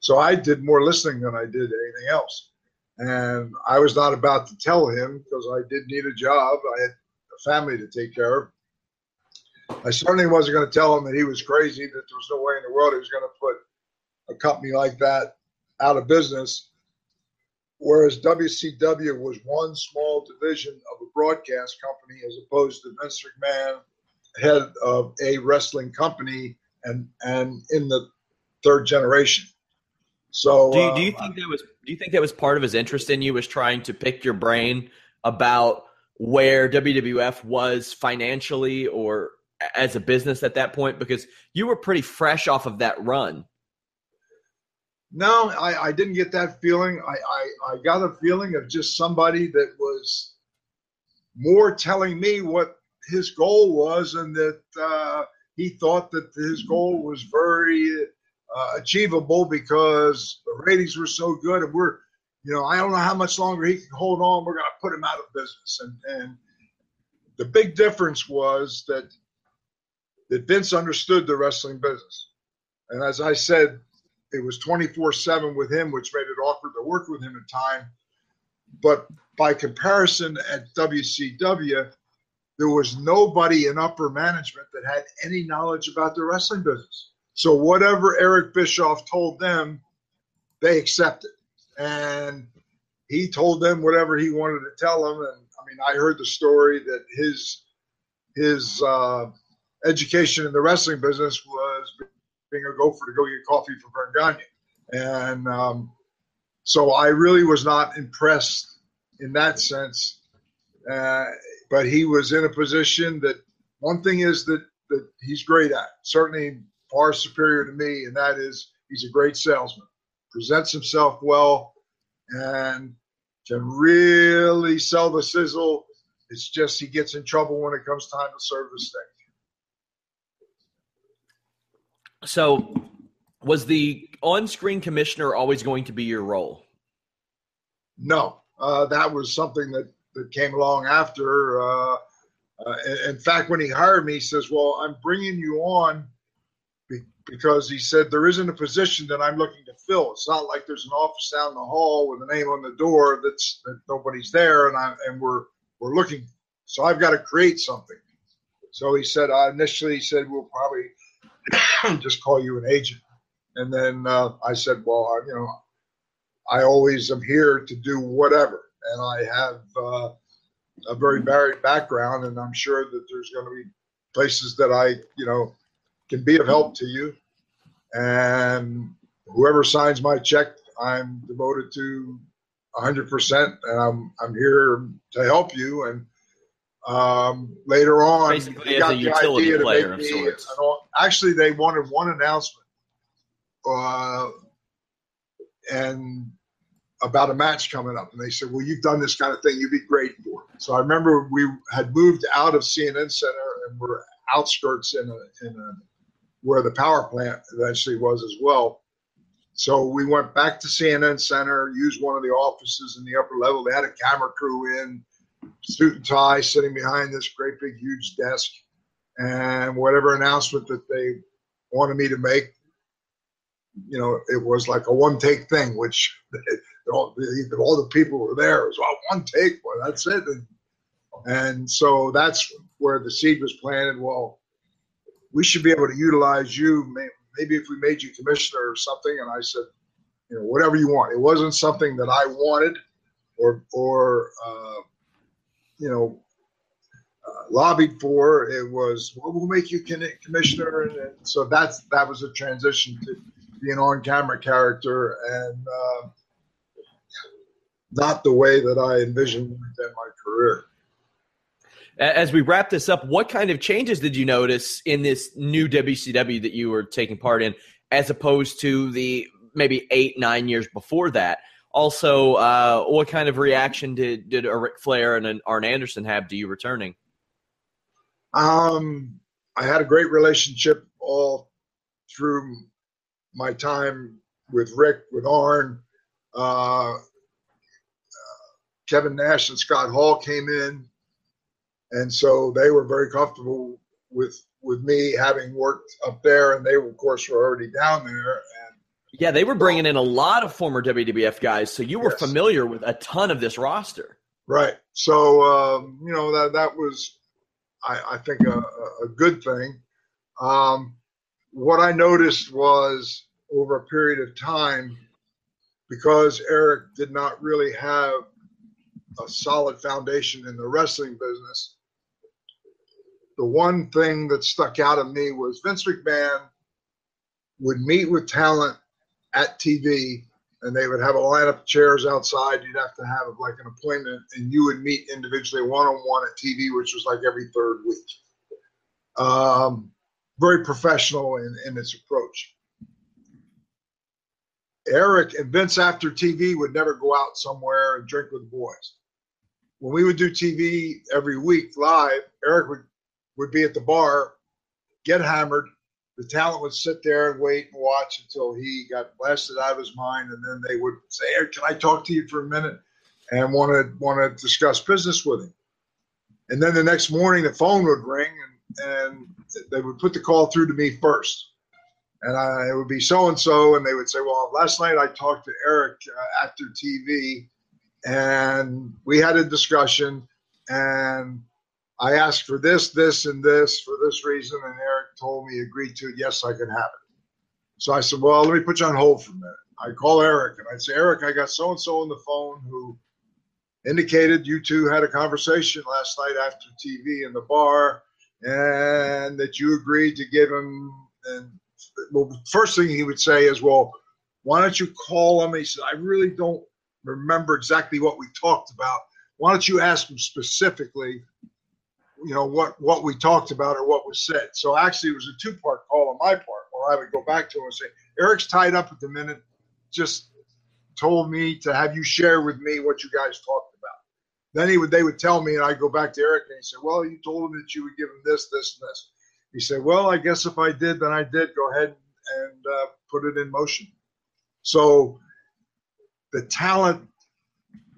B: So I did more listening than I did anything else. And I was not about to tell him because I did need a job. I had a family to take care of. I certainly wasn't going to tell him that he was crazy, that there was no way in the world he was going to put a company like that out of business. Whereas WCW was one small division of a broadcast company as opposed to Vince McMahon, head of a wrestling company and and in the third generation. So
A: do you, do you uh, think that was do you think that was part of his interest in you was trying to pick your brain about where WWF was financially or as a business at that point because you were pretty fresh off of that run.
B: No, I, I didn't get that feeling. I, I, I got a feeling of just somebody that was more telling me what his goal was and that uh, he thought that his goal was very uh, achievable because the ratings were so good and we're you know i don't know how much longer he can hold on. We're going to put him out of business. And and the big difference was that that vince understood the wrestling business. And as i said it was 24 7 with him, which made it awkward to work with him at time. But by comparison, at WCW, there was nobody in upper management that had any knowledge about the wrestling business. So whatever Eric Bischoff told them, they accepted. And he told them whatever he wanted to tell them. And I mean, I heard the story that his his uh, education in the wrestling business was being a gopher to go get coffee for Verne Gagne. And um, so I really was not impressed in that sense. Uh, but he was in a position that one thing is that, that he's great at, certainly far superior to me, and that is he's a great salesman, presents himself well, and can really sell the sizzle. It's just he gets in trouble when it comes time to serve the steak.
A: So, was the on-screen commissioner always going to be your role?
B: No, uh, that was something that that came along after. Uh, uh, in fact, when he hired me, he says, "Well, I'm bringing you on be- because he said there isn't a position that I'm looking to fill. It's not like there's an office down the hall with a name on the door that's that nobody's there, and I and we're we're looking. So I've got to create something." So he said, uh, initially, he said, "We'll probably just call you an agent," and then uh, I said, "Well, I, you know, I always am here to do whatever." and I have uh, a very varied background, and I'm sure that there's going to be places that I, you know, can be of help to you. And whoever signs my check, I'm devoted to 100%, and I'm I'm here to help you. And um, later on,
A: basically as a utility player of sorts.
B: Actually, they wanted one announcement, uh, and about a match coming up, and they said, "Well, you've done this kind of thing. You'd be great for it." So I remember we had moved out of CNN Center and we're outskirts in a, in a where the power plant eventually was as well. So we went back to CNN Center, used one of the offices in the upper level. They had a camera crew in, suit and tie, sitting behind this great big huge desk, and whatever announcement that they wanted me to make, you know, it was like a one take thing, which all the, all the people were there. It was one take, well, that's it. And, and so that's where the seed was planted. Well, we should be able to utilize you. Maybe if we made you commissioner or something. And I said, you know, whatever you want. It wasn't something that I wanted or, or, uh, you know, uh, lobbied for. It was, well, we'll make you commissioner. And, and, so that's, that was a transition to be an on camera character. And, uh, not the way that I envisioned my career.
A: As we wrap this up, what kind of changes did you notice in this new WCW that you were taking part in, as opposed to the maybe eight, nine years before that? Also, uh, what kind of reaction did did a Ric Flair and an Arn Anderson have to you returning?
B: Um, I had a great relationship all through my time with Ric, with Arn. Uh, Kevin Nash and Scott Hall came in, and so they were very comfortable with with me having worked up there, and they of course were already down there.
A: Yeah, they were bringing in a lot of former WWF guys, so you were yes. familiar with a ton of this roster.
B: Right. So um, you know that that was, I, I think, a, a, good thing. Um, what I noticed was over a period of time, because Eric did not really have a solid foundation in the wrestling business. The one thing that stuck out of me was Vince McMahon would meet with talent at TV and they would have a lineup of chairs outside. You'd have to have like an appointment and you would meet individually one on one at TV, which was like every third week. Um, very professional in, in its approach. Eric and Vince after TV would never go out somewhere and drink with the boys when we would do TV every week live, Eric would, would be at the bar, get hammered. The talent would sit there and wait and watch until he got blasted out of his mind, and then they would say, hey, "Can I talk to you for a minute?" and want to want to discuss business with him. And then the next morning, the phone would ring, and and they would put the call through to me first. And I, it would be so and so, and they would say, "Well, last night I talked to Eric uh, after TV, and we had a discussion and I asked for this, this, and this for this reason, and Eric told me agreed to it. Yes, I can have it. So I said, "Well, let me put you on hold for a minute." I call Eric and I say, "Eric, I got so and so on the phone who indicated you two had a conversation last night after TV in the bar, and that you agreed to give him and well, first thing he would say is, "Well, why don't you call him?" He said, "I really don't remember exactly what we talked about. Why don't you ask him specifically, you know, what what we talked about or what was said?" So actually, it was a two part call on my part, where I would go back to him and say, "Eric's tied up at the minute. Just told me to have you share with me what you guys talked about." Then he would they would tell me, and I'd go back to Eric and he said, "Well, you told him that you would give him this, this, and this." He said, "Well, I guess if I did, then I did. Go ahead and uh, put it in motion." So the talent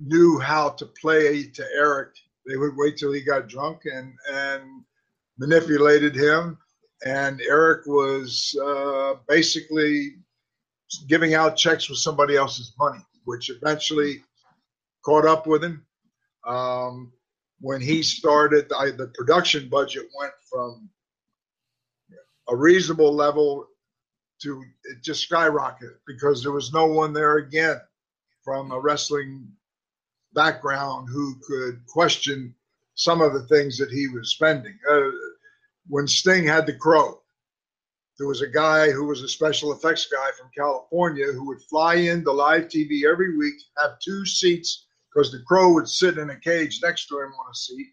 B: knew how to play to Eric. They would wait till he got drunk and and manipulated him. And Eric was uh, basically giving out checks with somebody else's money, which eventually caught up with him. Um, when he started, I, the production budget went from a reasonable level to it just skyrocketed because there was no one there again from a wrestling background who could question some of the things that he was spending. Uh, when Sting had the crow, there was a guy who was a special effects guy from California who would fly into live TV every week, have two seats because the crow would sit in a cage next to him on a seat.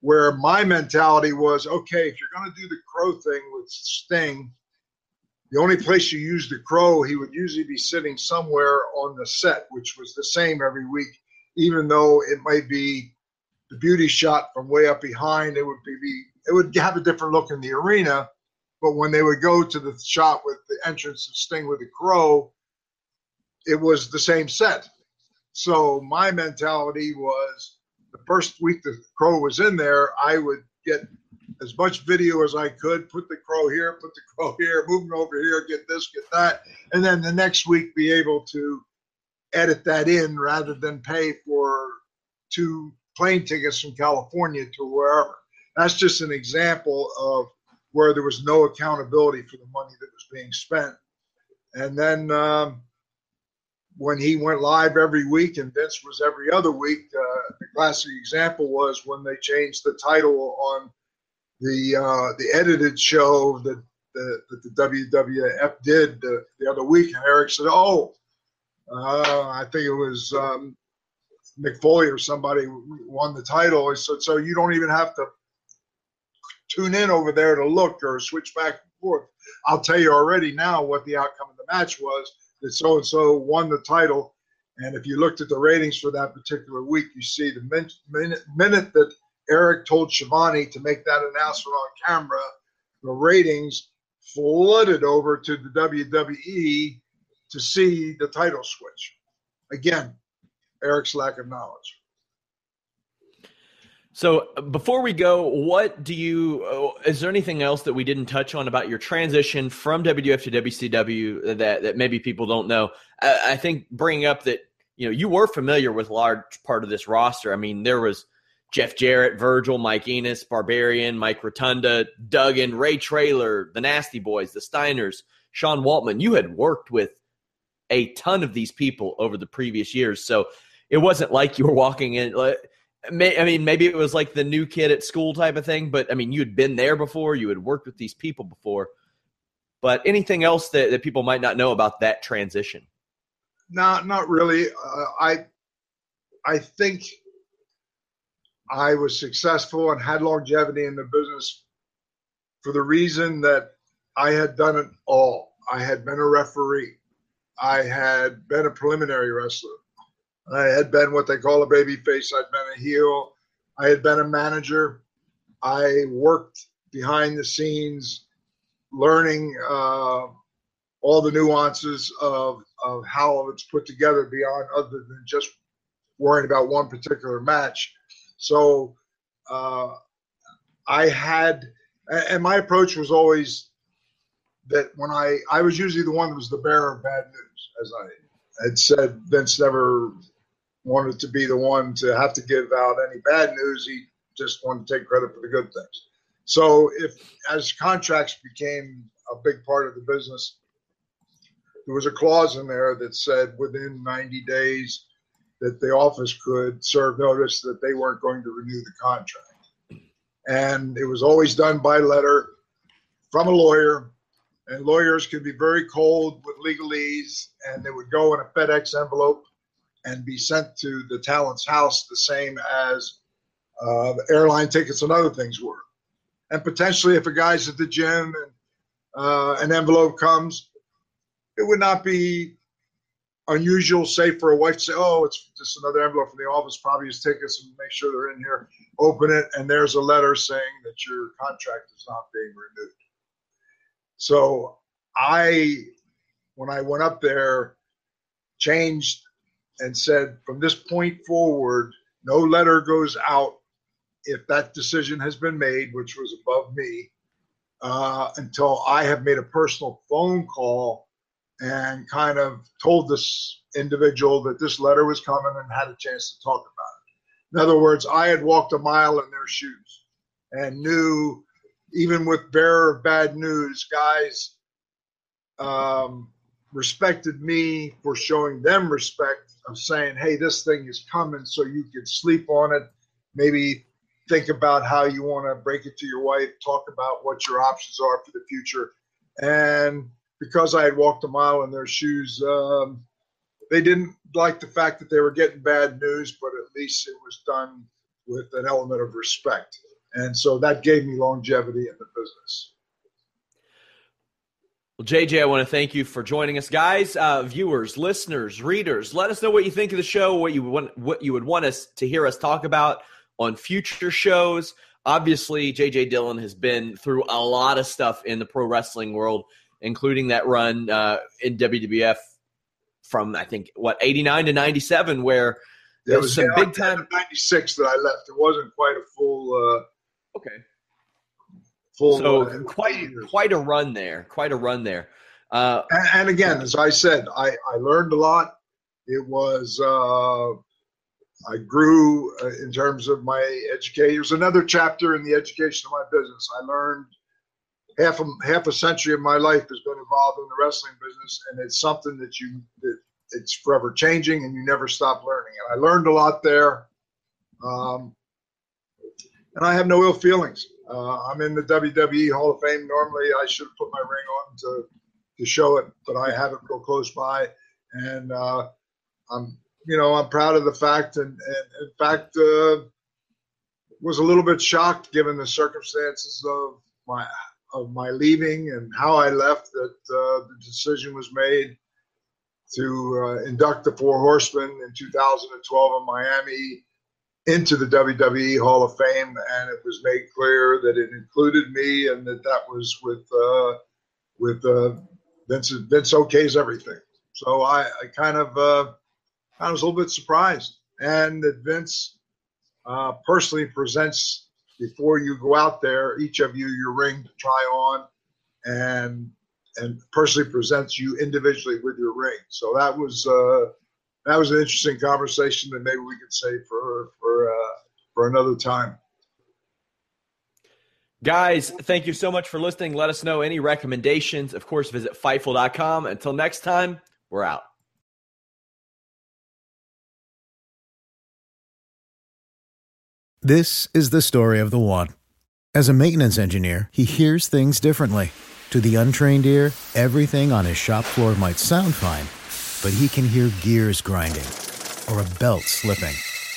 B: Where my mentality was, okay, if you're going to do the crow thing with Sting, the only place you use the crow, he would usually be sitting somewhere on the set, which was the same every week, even though it might be the beauty shot from way up behind. It would be it would have a different look in the arena, but when they would go to the shot with the entrance of Sting with the crow, it was the same set. So my mentality was the first week the crow was in there, I would get as much video as I could, put the crow here, put the crow here, them over here, get this, get that, and then the next week be able to edit that in rather than pay for two plane tickets from California to wherever. That's just an example of where there was no accountability for the money that was being spent. And then um, when he went live every week and Vince was every other week, uh, the classic example was when they changed the title on the uh, the edited show that the, that the WWF did the, the other week, and Eric said, "Oh, uh, I think it was um, Foley or somebody won the title." He said, "So you don't even have to tune in over there to look or switch back and forth. I'll tell you already now what the outcome of the match was. That so and so won the title." And if you looked at the ratings for that particular week, you see the min- minute, minute that Eric told Schiavone to make that announcement on camera. The ratings flooded over to the WWE to see the title switch. Again, Eric's lack of knowledge.
A: So before we go, what do you? Uh, is there anything else that we didn't touch on about your transition from WWF to WCW that that maybe people don't know? I, I think bringing up that you know you were familiar with large part of this roster. I mean, there was Jeff Jarrett, Virgil, Mike Enos, Barbarian, Mike Rotunda, Duggan, Ray Traylor, the Nasty Boys, the Steiners, Sean Waltman. You had worked with a ton of these people over the previous years. So it wasn't like you were walking in. I mean, maybe it was like the new kid at school type of thing, but I mean, you had been there before, you had worked with these people before. But anything else that, that people might not know about that transition?
B: No, not really. Uh, I, I think I was successful and had longevity in the business for the reason that I had done it all. I had been a referee. I had been a preliminary wrestler. I had been what they call a baby face. I'd been a heel. I had been a manager. I worked behind the scenes, learning uh, all the nuances of, of how it's put together beyond other than just worrying about one particular match. So uh, I had, and my approach was always that when I, I was usually the one that was the bearer of bad news, as I had said, Vince never wanted to be the one to have to give out any bad news. He just wanted to take credit for the good things. So if as contracts became a big part of the business, there was a clause in there that said within 90 days that the office could serve notice that they weren't going to renew the contract. And it was always done by letter from a lawyer. And lawyers could be very cold with legalese, and they would go in a FedEx envelope and be sent to the talent's house the same as uh, airline tickets and other things were. And potentially, if a guy's at the gym and uh, an envelope comes, it would not be unusual, say, for a wife to say, "Oh, it's just another envelope from the office. Probably his tickets, and make sure they're in here. Open it, and there's a letter saying that your contract is not being renewed." So I, when I went up there, changed and said, from this point forward, no letter goes out if that decision has been made, which was above me, uh, until I have made a personal phone call and kind of told this individual that this letter was coming and had a chance to talk about it. In other words, I had walked a mile in their shoes and knew, even with bearer of bad news, guys um, respected me for showing them respect of saying, hey, this thing is coming, so you can sleep on it. Maybe think about how you want to break it to your wife, talk about what your options are for the future. And because I had walked a mile in their shoes, um, they didn't like the fact that they were getting bad news, but at least it was done with an element of respect. And so that gave me longevity in the business.
A: Well, JJ, I want to thank you for joining us, guys, uh, viewers, listeners, readers. Let us know what you think of the show, what you want, what you would want us to hear us talk about on future shows. Obviously, JJ Dillon has been through a lot of stuff in the pro wrestling world, including that run uh, in WWF from I think what eighty nine to ninety seven, where
B: there was some big time. Ninety six that I left. It wasn't quite a full.
A: Uh, okay full. So quite quite a run there, quite a run there.
B: Uh, and, and, again, as I said, I, I learned a lot. It was uh, I grew uh, in terms of my education. It was another chapter in the education of my business. I learned half a half a century of my life has been involved in the wrestling business, and it's something that you that it's forever changing, and you never stop learning. And I learned a lot there, um, and I have no ill feelings. Uh, I'm in the WWE Hall of Fame. Normally, I should have put my ring on to to show it, but I have it real close by, and uh, I'm you know I'm proud of the fact, and, and in fact uh, was a little bit shocked given the circumstances of my of my leaving and how I left that uh, the decision was made to uh, induct the Four Horsemen in 2012 in Miami into the WWE Hall of Fame, and it was made clear that it included me, and that that was with uh, with uh, Vince. Vince okays everything. So I, I kind of uh, I was a little bit surprised, and that Vince uh, personally presents before you go out there, each of you your ring to try on, and and personally presents you individually with your ring. So that was uh, that was an interesting conversation that maybe we could save for for for another time.
A: Guys, thank you so much for listening. Let us know any recommendations. Of course, visit Fightful.com. Until next time, we're out.
D: This is the story of the one. As a maintenance engineer, he hears things differently. To the untrained ear, everything on his shop floor might sound fine but he can hear gears grinding or a belt slipping.